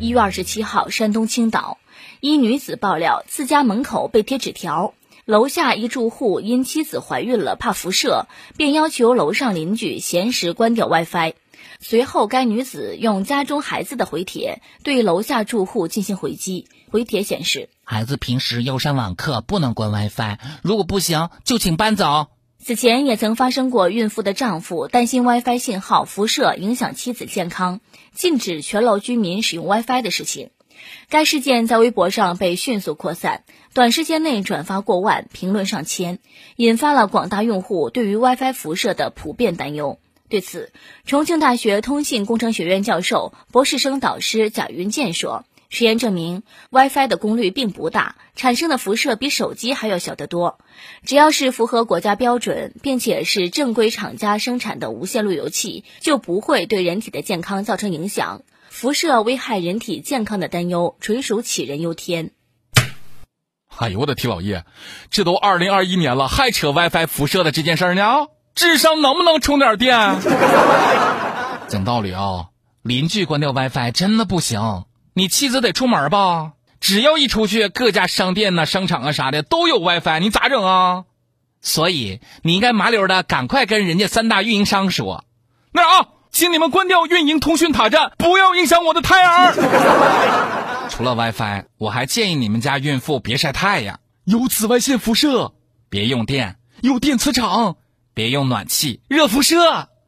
一月二十七号，山东青岛一女子爆料，自家门口被贴纸条，楼下一住户因妻子怀孕了，怕辐射，便要求楼上邻居闲时关掉 WiFi。随后，该女子用家中孩子的回帖对楼下住户进行回击。回帖显示，孩子平时要上网课，不能关 WiFi，如果不行，就请搬走。此前也曾发生过孕妇的丈夫担心 WiFi 信号辐射影响妻子健康，禁止全楼居民使用 WiFi 的事情。该事件在微博上被迅速扩散，短时间内转发过万，评论上千，引发了广大用户对于 WiFi 辐射的普遍担忧。对此，重庆大学通信工程学院教授、博士生导师贾云健说。实验证明，WiFi 的功率并不大，产生的辐射比手机还要小得多。只要是符合国家标准，并且是正规厂家生产的无线路由器，就不会对人体的健康造成影响。辐射危害人体健康的担忧，纯属杞人忧天。哎呦我的天老爷，这都二零二一年了，还扯 WiFi 辐射的这件事呢？智商能不能充点电？讲道理啊，邻居关掉 WiFi 真的不行。你妻子得出门吧？只要一出去，各家商店呐、商场啊啥的都有 WiFi，你咋整啊？所以你应该麻溜的赶快跟人家三大运营商说，那啊，请你们关掉运营通讯塔站，不要影响我的胎儿。除了 WiFi，我还建议你们家孕妇别晒太阳，有紫外线辐射；别用电，有电磁场；别用暖气，热辐射；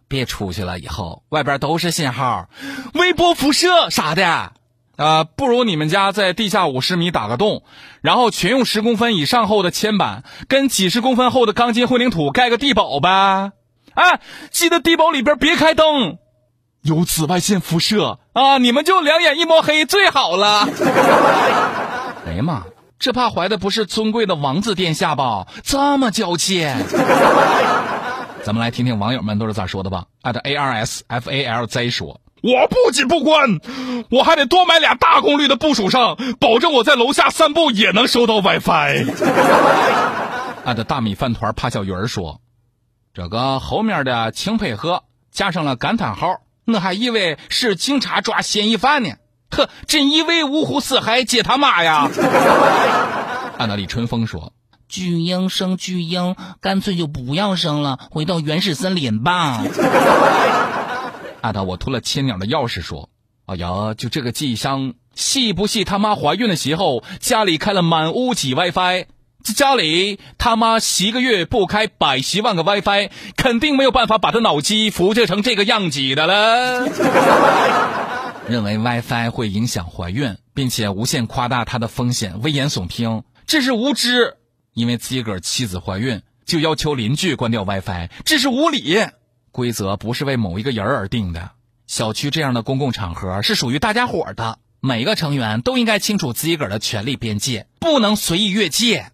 别出去了以后外边都是信号，微波辐射啥的。呃，不如你们家在地下五十米打个洞，然后全用十公分以上厚的铅板跟几十公分厚的钢筋混凝土盖个地堡呗。哎，记得地堡里边别开灯，有紫外线辐射啊！你们就两眼一抹黑最好了。哎呀妈，这怕怀的不是尊贵的王子殿下吧？这么娇气。咱们来听听网友们都是咋说的吧。艾特 A R S F A L Z 说。我不仅不关，我还得多买俩大功率的部署上，保证我在楼下散步也能收到 WiFi。俺的大米饭团怕小鱼儿说：“这个后面的请配合加上了感叹号，我还以为是警察抓嫌疑犯呢。呵，真以为五湖四海皆他妈呀！”俺的李春风说：“巨婴生巨婴，干脆就不要生了，回到原始森林吧。”按照我偷了千鸟的钥匙说：“哎呀，就这个机箱，系不系他妈怀孕的时候家里开了满屋几 WiFi？这家里他妈十个月不开百十万个 WiFi，肯定没有办法把他脑机辐射成这个样子的了。认为 WiFi 会影响怀孕，并且无限夸大它的风险，危言耸听，这是无知。因为自己个儿妻子怀孕，就要求邻居关掉 WiFi，这是无理。”规则不是为某一个人而定的，小区这样的公共场合是属于大家伙的，每个成员都应该清楚自己个儿的权利边界，不能随意越界。